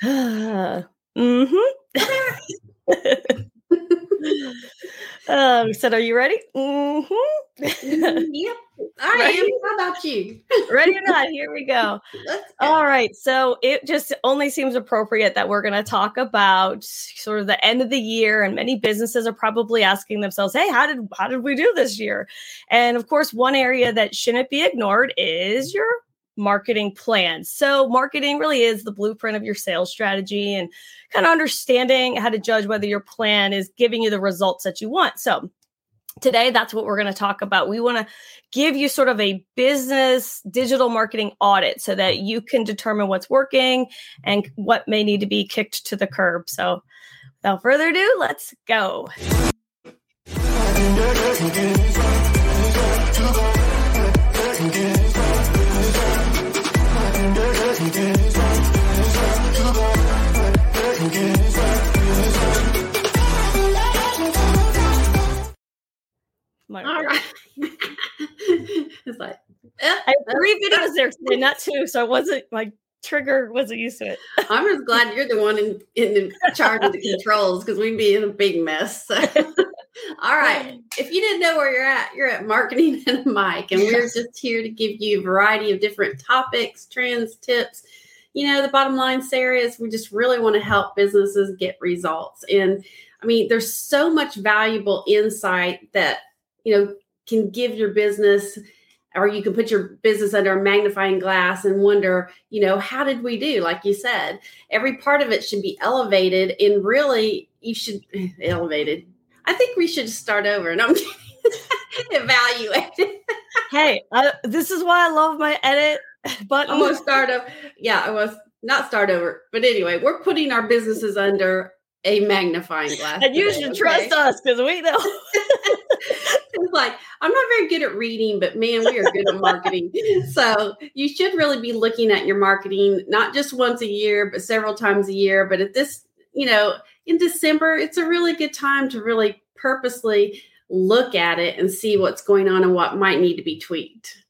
mm-hmm. um, said, are you ready? Mm-hmm. Mm, yep, I ready? am. How about you? ready or not? Here we go. go. All right. So it just only seems appropriate that we're going to talk about sort of the end of the year, and many businesses are probably asking themselves, "Hey, how did how did we do this year?" And of course, one area that shouldn't be ignored is your marketing plan. So, marketing really is the blueprint of your sales strategy and kind of understanding how to judge whether your plan is giving you the results that you want. So, today that's what we're going to talk about. We want to give you sort of a business digital marketing audit so that you can determine what's working and what may need to be kicked to the curb. So, without further ado, let's go. My All right. it's like eh, I eh, have three videos eh. there today, not two, so I wasn't like trigger wasn't used to it. I'm just glad you're the one in, in charge of the controls because we'd be in a big mess. So. All right. If you didn't know where you're at, you're at Marketing and Mic, and we're just here to give you a variety of different topics, trends, tips. You know, the bottom line, Sarah, is we just really want to help businesses get results. And I mean, there's so much valuable insight that you know, can give your business or you can put your business under a magnifying glass and wonder, you know, how did we do? Like you said, every part of it should be elevated and really you should elevated. I think we should start over and I'm evaluate. hey, uh, this is why I love my edit button. I'm gonna start over. Yeah, I was not start over, but anyway, we're putting our businesses under a magnifying glass. And you should okay? trust us because we know. It's like I'm not very good at reading, but man, we are good at marketing. So you should really be looking at your marketing not just once a year, but several times a year. But at this, you know, in December, it's a really good time to really purposely look at it and see what's going on and what might need to be tweaked.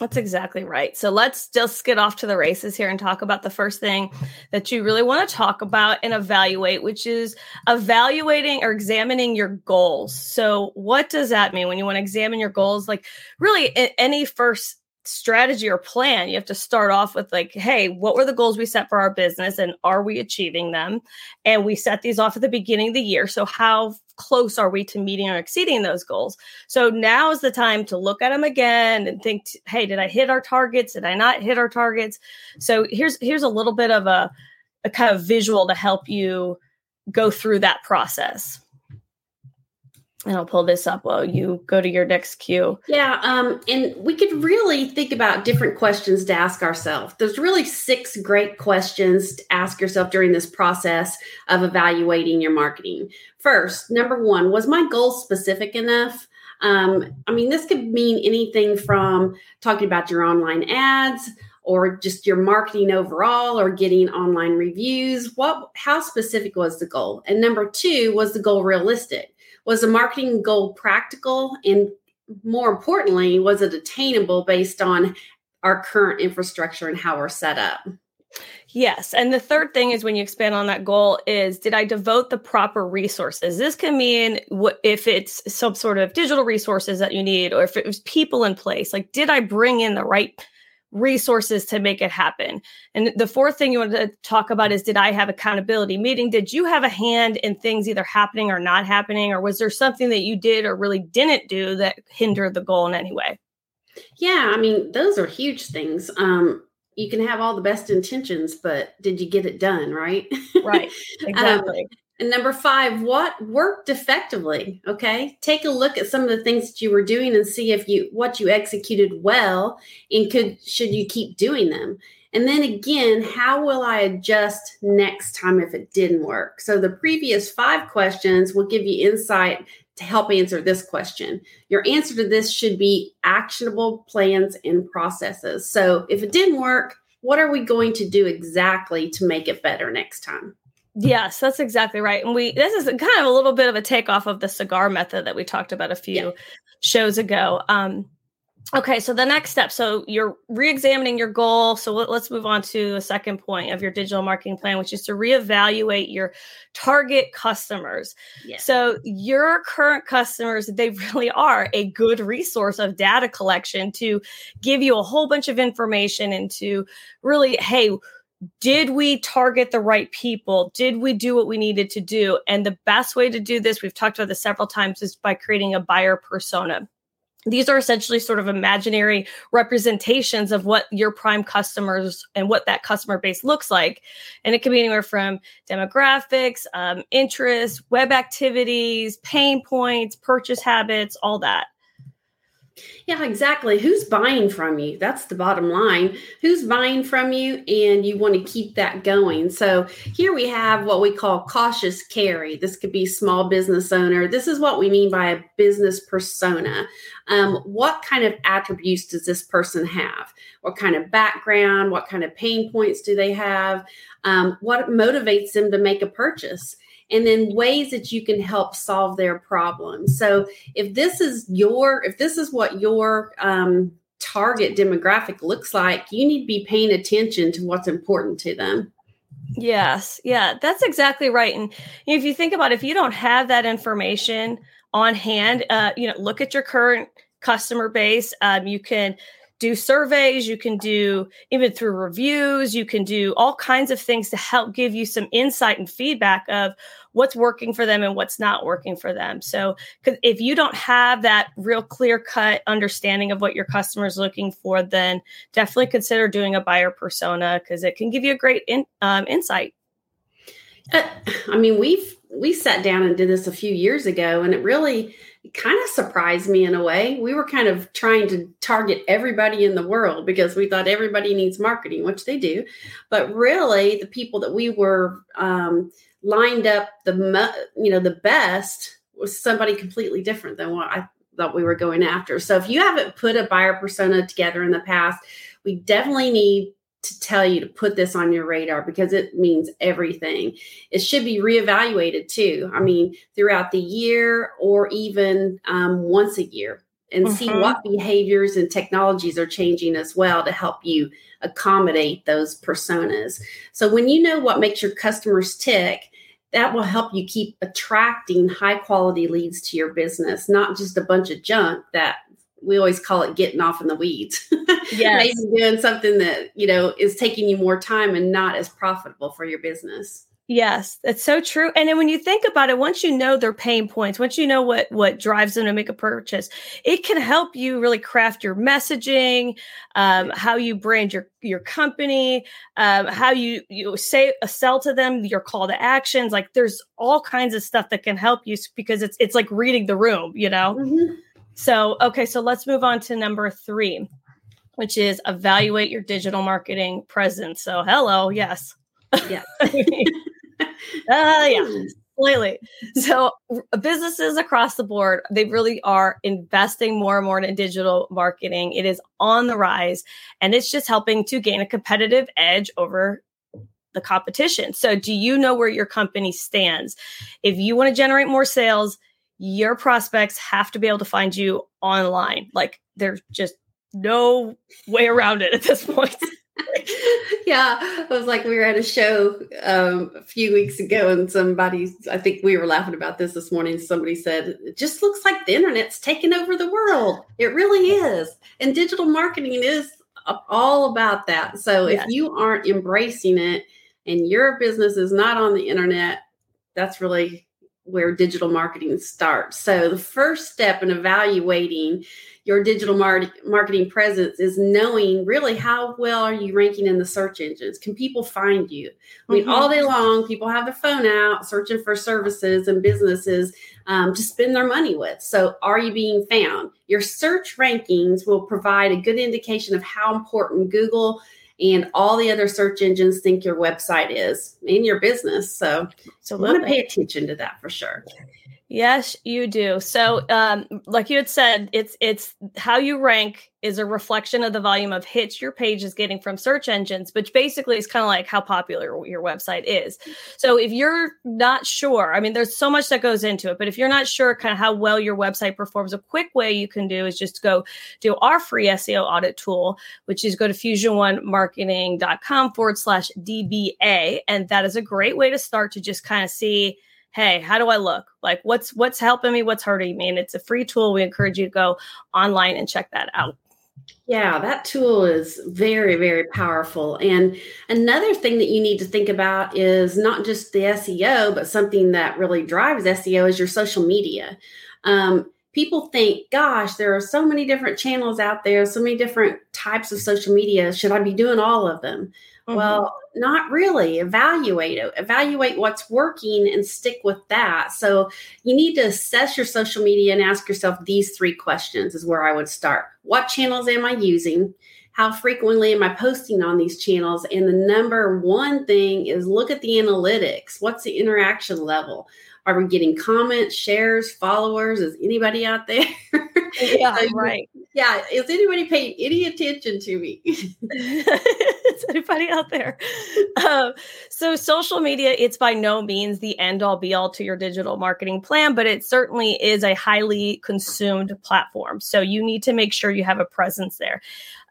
That's exactly right. So let's just get off to the races here and talk about the first thing that you really want to talk about and evaluate, which is evaluating or examining your goals. So, what does that mean when you want to examine your goals? Like, really, any first strategy or plan, you have to start off with like, hey, what were the goals we set for our business and are we achieving them? And we set these off at the beginning of the year. So how close are we to meeting or exceeding those goals? So now is the time to look at them again and think, hey, did I hit our targets? Did I not hit our targets? So here's here's a little bit of a, a kind of visual to help you go through that process and I'll pull this up while you go to your next cue. Yeah, um, and we could really think about different questions to ask ourselves. There's really six great questions to ask yourself during this process of evaluating your marketing. First, number one, was my goal specific enough? Um, I mean, this could mean anything from talking about your online ads or just your marketing overall or getting online reviews. What how specific was the goal? And number two, was the goal realistic? Was the marketing goal practical and more importantly was it attainable based on our current infrastructure and how we're set up Yes. And the third thing is when you expand on that goal is did I devote the proper resources? This can mean what if it's some sort of digital resources that you need or if it was people in place. Like did I bring in the right resources to make it happen. And the fourth thing you want to talk about is did I have accountability? Meaning, did you have a hand in things either happening or not happening? Or was there something that you did or really didn't do that hindered the goal in any way? Yeah, I mean, those are huge things. Um, you can have all the best intentions, but did you get it done? Right. Right. Um, exactly. um, and number five, what worked effectively? Okay. Take a look at some of the things that you were doing and see if you what you executed well and could should you keep doing them. And then again, how will I adjust next time if it didn't work? So the previous five questions will give you insight to help answer this question. Your answer to this should be actionable plans and processes. So if it didn't work, what are we going to do exactly to make it better next time? Yes, that's exactly right. And we this is kind of a little bit of a takeoff of the cigar method that we talked about a few yeah. shows ago. Um, Okay, so the next step. So you're re-examining your goal. So let's move on to the second point of your digital marketing plan, which is to reevaluate your target customers. Yes. So your current customers, they really are a good resource of data collection to give you a whole bunch of information and to really, hey, did we target the right people? Did we do what we needed to do? And the best way to do this, we've talked about this several times, is by creating a buyer persona these are essentially sort of imaginary representations of what your prime customers and what that customer base looks like. And it can be anywhere from demographics, um, interests, web activities, pain points, purchase habits, all that. Yeah, exactly. Who's buying from you? That's the bottom line. Who's buying from you? And you want to keep that going. So here we have what we call cautious carry. This could be small business owner. This is what we mean by a business persona. Um, what kind of attributes does this person have? What kind of background? What kind of pain points do they have? Um, what motivates them to make a purchase? And then ways that you can help solve their problems. So if this is your, if this is what your um, target demographic looks like, you need to be paying attention to what's important to them. Yes, yeah, that's exactly right. And if you think about it, if you don't have that information on hand, uh, you know, look at your current customer base. Um, you can do surveys, you can do even through reviews, you can do all kinds of things to help give you some insight and feedback of what's working for them and what's not working for them. So, cause if you don't have that real clear cut understanding of what your customer is looking for, then definitely consider doing a buyer persona because it can give you a great in, um, insight. Uh, I mean, we've we sat down and did this a few years ago, and it really kind of surprised me in a way. We were kind of trying to target everybody in the world because we thought everybody needs marketing, which they do. But really, the people that we were um, lined up the you know the best was somebody completely different than what I thought we were going after. So if you haven't put a buyer persona together in the past, we definitely need to tell you to put this on your radar because it means everything. It should be reevaluated too. I mean, throughout the year or even um, once a year and mm-hmm. see what behaviors and technologies are changing as well to help you accommodate those personas. So when you know what makes your customers tick, that will help you keep attracting high quality leads to your business, not just a bunch of junk that we always call it getting off in the weeds. Yes. Maybe doing something that, you know, is taking you more time and not as profitable for your business. Yes, that's so true. And then when you think about it, once you know their pain points, once you know what what drives them to make a purchase, it can help you really craft your messaging, um, how you brand your your company, um, how you you say uh, sell to them, your call to actions. Like there's all kinds of stuff that can help you because it's it's like reading the room, you know. Mm-hmm. So, okay, so let's move on to number three, which is evaluate your digital marketing presence. So, hello, yes. Yeah. uh, yeah, completely. So, businesses across the board, they really are investing more and more in digital marketing. It is on the rise, and it's just helping to gain a competitive edge over the competition. So, do you know where your company stands? If you want to generate more sales, your prospects have to be able to find you online. Like there's just no way around it at this point. yeah, it was like we were at a show um, a few weeks ago, and somebody, I think we were laughing about this this morning. Somebody said, It just looks like the internet's taking over the world. It really is. And digital marketing is all about that. So yes. if you aren't embracing it and your business is not on the internet, that's really where digital marketing starts. So the first step in evaluating your digital mar- marketing presence is knowing really how well are you ranking in the search engines. Can people find you? I mean, mm-hmm. all day long, people have their phone out searching for services and businesses um, to spend their money with. So, are you being found? Your search rankings will provide a good indication of how important Google and all the other search engines think your website is in your business. So, so you want to pay attention to that for sure. Yes, you do. So, um, like you had said, it's it's how you rank is a reflection of the volume of hits your page is getting from search engines, which basically is kind of like how popular your website is. So, if you're not sure, I mean, there's so much that goes into it, but if you're not sure kind of how well your website performs, a quick way you can do is just go do our free SEO audit tool, which is go to fusion1marketing.com forward slash DBA. And that is a great way to start to just kind of see hey how do i look? Like what's what's helping me? What's hurting me? And it's a free tool. We encourage you to go online and check that out. Yeah, that tool is very, very powerful. And another thing that you need to think about is not just the SEO, but something that really drives SEO is your social media. Um, people think, gosh, there are so many different channels out there, so many different types of social media. Should I be doing all of them? Mm-hmm. Well, not really. Evaluate it. Evaluate what's working and stick with that. So you need to assess your social media and ask yourself these three questions is where I would start. What channels am I using? How frequently am I posting on these channels? And the number one thing is look at the analytics. What's the interaction level? Are we getting comments, shares, followers? Is anybody out there? Yeah, so, right. Yeah. Is anybody paying any attention to me? is anybody out there? Um, so, social media, it's by no means the end all be all to your digital marketing plan, but it certainly is a highly consumed platform. So, you need to make sure you have a presence there.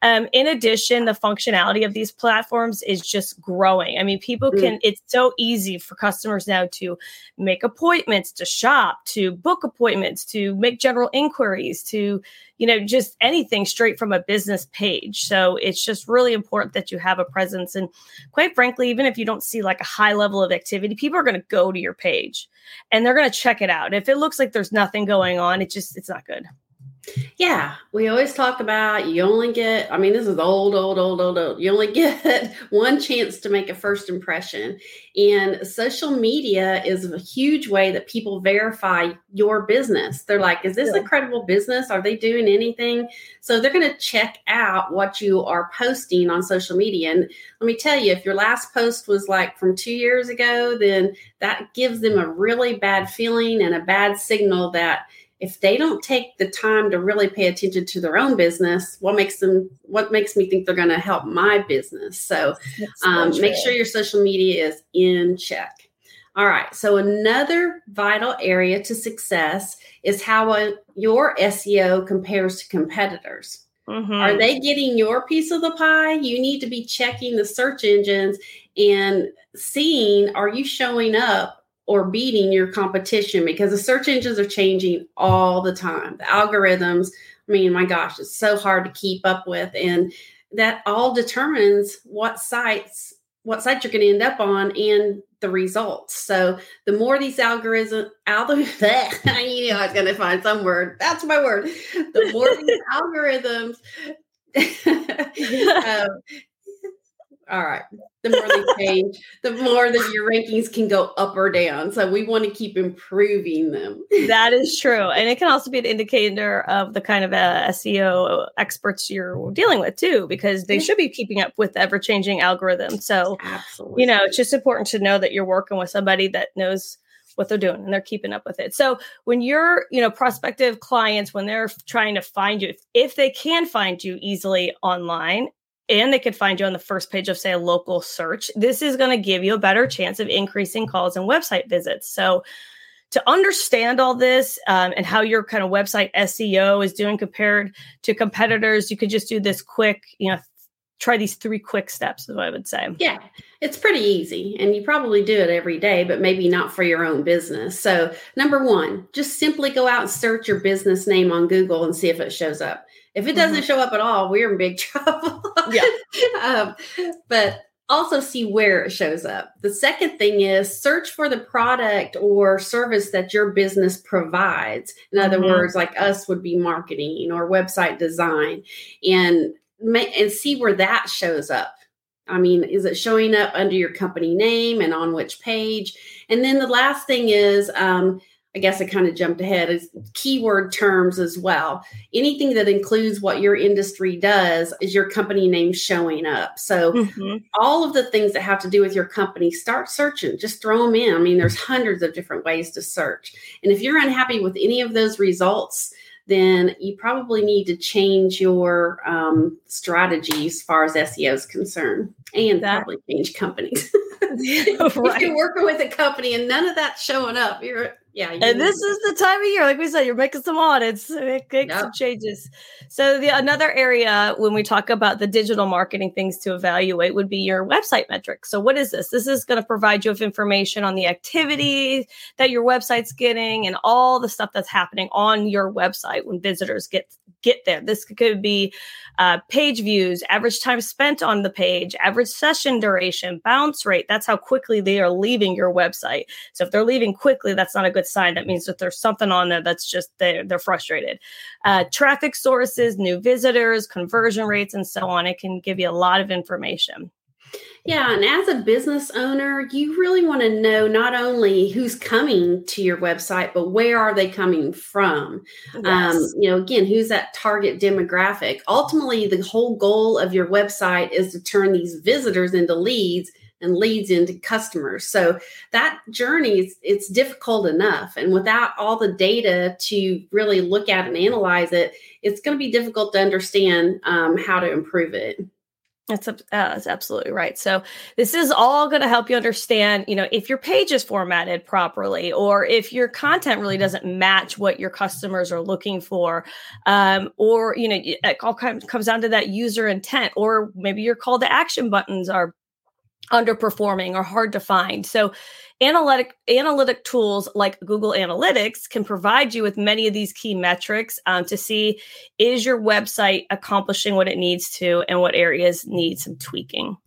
Um, in addition, the functionality of these platforms is just growing. I mean, people mm. can, it's so easy for customers now to make appointments, to shop, to book appointments, to make general inquiries, to, you know, just anything straight from a business page. So it's just really important that you have a presence. And quite frankly, even if you don't see like a high level of activity, people are going to go to your page and they're going to check it out. If it looks like there's nothing going on, it just, it's not good. Yeah, we always talk about you only get, I mean, this is old, old, old, old, old. You only get one chance to make a first impression. And social media is a huge way that people verify your business. They're like, is this a credible business? Are they doing anything? So they're going to check out what you are posting on social media. And let me tell you, if your last post was like from two years ago, then that gives them a really bad feeling and a bad signal that if they don't take the time to really pay attention to their own business what makes them what makes me think they're going to help my business? So um, make sure your social media is in check. All right so another vital area to success is how a, your seo compares to competitors. Mm-hmm. are they getting your piece of the pie? You need to be checking the search engines and seeing are you showing up or beating your competition because the search engines are changing all the time. The algorithms, I mean, my gosh, it's so hard to keep up with. And that all determines what sites what sites you're going to end up on and the results. So the more these algorithms, algorithms I knew I was going to find some word. That's my word. The more these algorithms um, all right. The more they change, the more that your rankings can go up or down. So we want to keep improving them. That is true. And it can also be an indicator of the kind of uh, SEO experts you're dealing with too, because they should be keeping up with ever changing algorithms. So, Absolutely. you know, it's just important to know that you're working with somebody that knows what they're doing and they're keeping up with it. So when you're, you know, prospective clients, when they're trying to find you, if, if they can find you easily online and they could find you on the first page of say a local search this is going to give you a better chance of increasing calls and website visits. So to understand all this um, and how your kind of website seo is doing compared to competitors you could just do this quick you know try these three quick steps is what i would say. Yeah it's pretty easy and you probably do it every day but maybe not for your own business. So number one just simply go out and search your business name on google and see if it shows up if it doesn't mm-hmm. show up at all, we're in big trouble. yeah. um, but also see where it shows up. The second thing is search for the product or service that your business provides. In other mm-hmm. words, like us would be marketing or website design and and see where that shows up. I mean, is it showing up under your company name and on which page? And then the last thing is um, I guess I kind of jumped ahead is keyword terms as well. Anything that includes what your industry does is your company name showing up. So mm-hmm. all of the things that have to do with your company, start searching. Just throw them in. I mean, there's hundreds of different ways to search. And if you're unhappy with any of those results, then you probably need to change your um, strategy as far as SEO is concerned and that, probably change companies. right. if you're working with a company and none of that's showing up, you're yeah. and this is the time of year, like we said, you're making some audits, make, some changes. So the another area when we talk about the digital marketing things to evaluate would be your website metrics. So what is this? This is going to provide you with information on the activity that your website's getting and all the stuff that's happening on your website when visitors get get there. This could be uh, page views, average time spent on the page, average session duration, bounce rate. That's how quickly they are leaving your website. So if they're leaving quickly, that's not a good sign. That means that there's something on there that's just they're, they're frustrated. Uh, traffic sources, new visitors, conversion rates, and so on. It can give you a lot of information. Yeah, and as a business owner, you really want to know not only who's coming to your website, but where are they coming from? Um, yes. Um, you know, again, who's that target demographic? Ultimately, the whole goal of your website is to turn these visitors into leads and leads into customers. So that journey is it's difficult enough, and without all the data to really look at and analyze it, it's going to be difficult to understand um, how to improve it. That's, uh, that's absolutely right. So this is all going to help you understand, you know, if your page is formatted properly, or if your content really doesn't match what your customers are looking for, um, or you know, it all comes down to that user intent, or maybe your call to action buttons are underperforming or hard to find. So analytic analytic tools like Google Analytics can provide you with many of these key metrics um, to see is your website accomplishing what it needs to and what areas need some tweaking.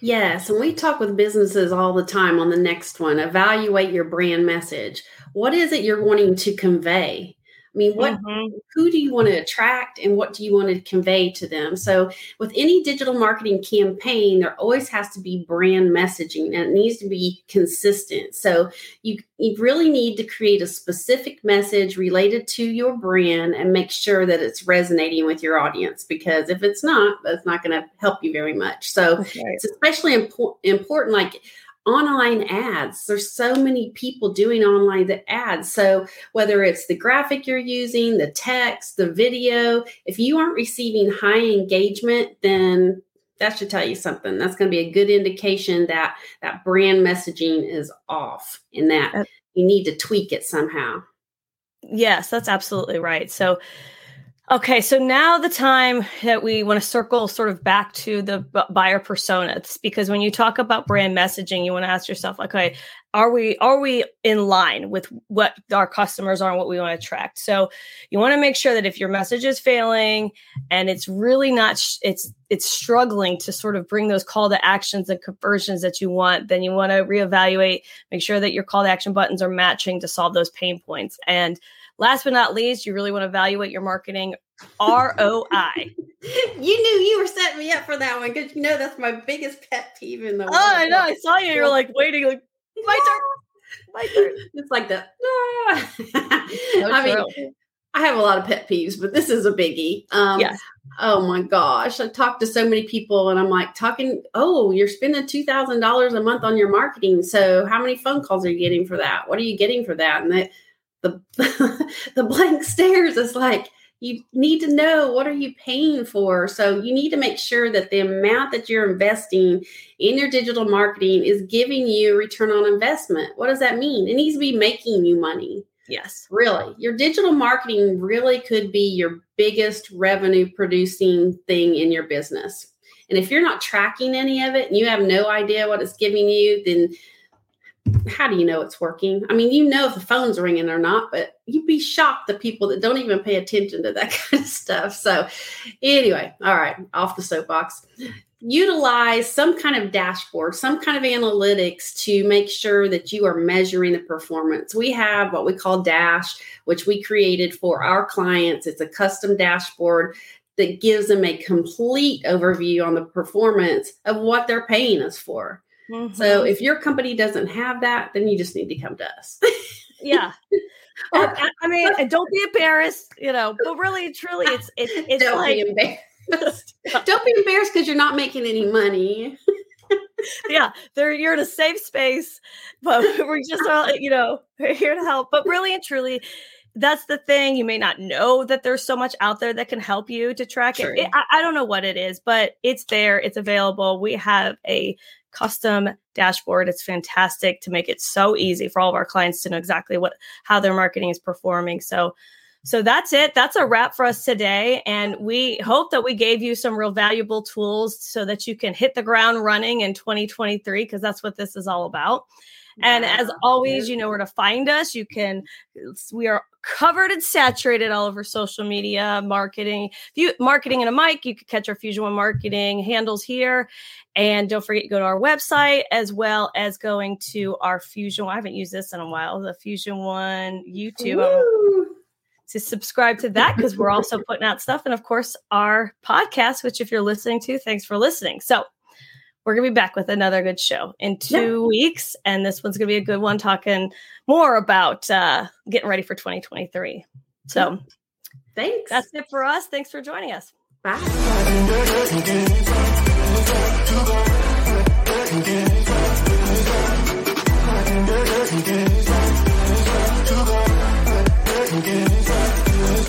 Yes, and we talk with businesses all the time on the next one. Evaluate your brand message. What is it you're wanting to convey? I mean, what mm-hmm. who do you want to attract and what do you want to convey to them? So, with any digital marketing campaign, there always has to be brand messaging and it needs to be consistent. So, you you really need to create a specific message related to your brand and make sure that it's resonating with your audience because if it's not, that's not going to help you very much. So, okay. it's especially impo- important like online ads. There's so many people doing online the ads. So whether it's the graphic you're using, the text, the video, if you aren't receiving high engagement, then that should tell you something. That's going to be a good indication that that brand messaging is off and that you need to tweak it somehow. Yes, that's absolutely right. So Okay, so now the time that we want to circle sort of back to the buyer personas because when you talk about brand messaging, you want to ask yourself, okay, are we are we in line with what our customers are and what we want to attract? So you want to make sure that if your message is failing and it's really not it's it's struggling to sort of bring those call to actions and conversions that you want, then you want to reevaluate, make sure that your call to action buttons are matching to solve those pain points and Last but not least, you really want to evaluate your marketing ROI. you knew you were setting me up for that one because you know that's my biggest pet peeve in the world. Oh, I know. I saw you. You're like waiting, like my turn. My turn. It's like the. I mean, I have a lot of pet peeves, but this is a biggie. Um, yes. Oh my gosh. I talked to so many people and I'm like, talking, oh, you're spending $2,000 a month on your marketing. So how many phone calls are you getting for that? What are you getting for that? And they, the the blank stares. Is like you need to know what are you paying for? So you need to make sure that the amount that you're investing in your digital marketing is giving you return on investment. What does that mean? It needs to be making you money. Yes. Really. Your digital marketing really could be your biggest revenue producing thing in your business. And if you're not tracking any of it and you have no idea what it's giving you then how do you know it's working? I mean, you know if the phone's ringing or not, but you'd be shocked the people that don't even pay attention to that kind of stuff. So, anyway, all right, off the soapbox. Utilize some kind of dashboard, some kind of analytics to make sure that you are measuring the performance. We have what we call Dash, which we created for our clients. It's a custom dashboard that gives them a complete overview on the performance of what they're paying us for. Mm-hmm. So if your company doesn't have that, then you just need to come to us. Yeah. I, I, mean, don't be embarrassed, you know, but really, truly, it's it's it's don't like, be embarrassed. don't be embarrassed because you're not making any money. yeah, they're you're in a safe space, but we're just all you know we're here to help. But really and truly, that's the thing. You may not know that there's so much out there that can help you to track it. it I, I don't know what it is, but it's there. It's available. We have a custom dashboard. It's fantastic to make it so easy for all of our clients to know exactly what how their marketing is performing. So so that's it. That's a wrap for us today. And we hope that we gave you some real valuable tools so that you can hit the ground running in 2023, because that's what this is all about. And as always, you know where to find us. You can, we are covered and saturated all over social media, marketing, you, marketing and a mic. You could catch our Fusion One marketing handles here. And don't forget to go to our website as well as going to our Fusion. I haven't used this in a while, the Fusion One YouTube. Um, to subscribe to that because we're also putting out stuff. And of course, our podcast, which if you're listening to, thanks for listening. So we're going to be back with another good show in two yeah. weeks. And this one's going to be a good one, talking more about uh, getting ready for 2023. So thanks. That's it for us. Thanks for joining us. Bye. Bye.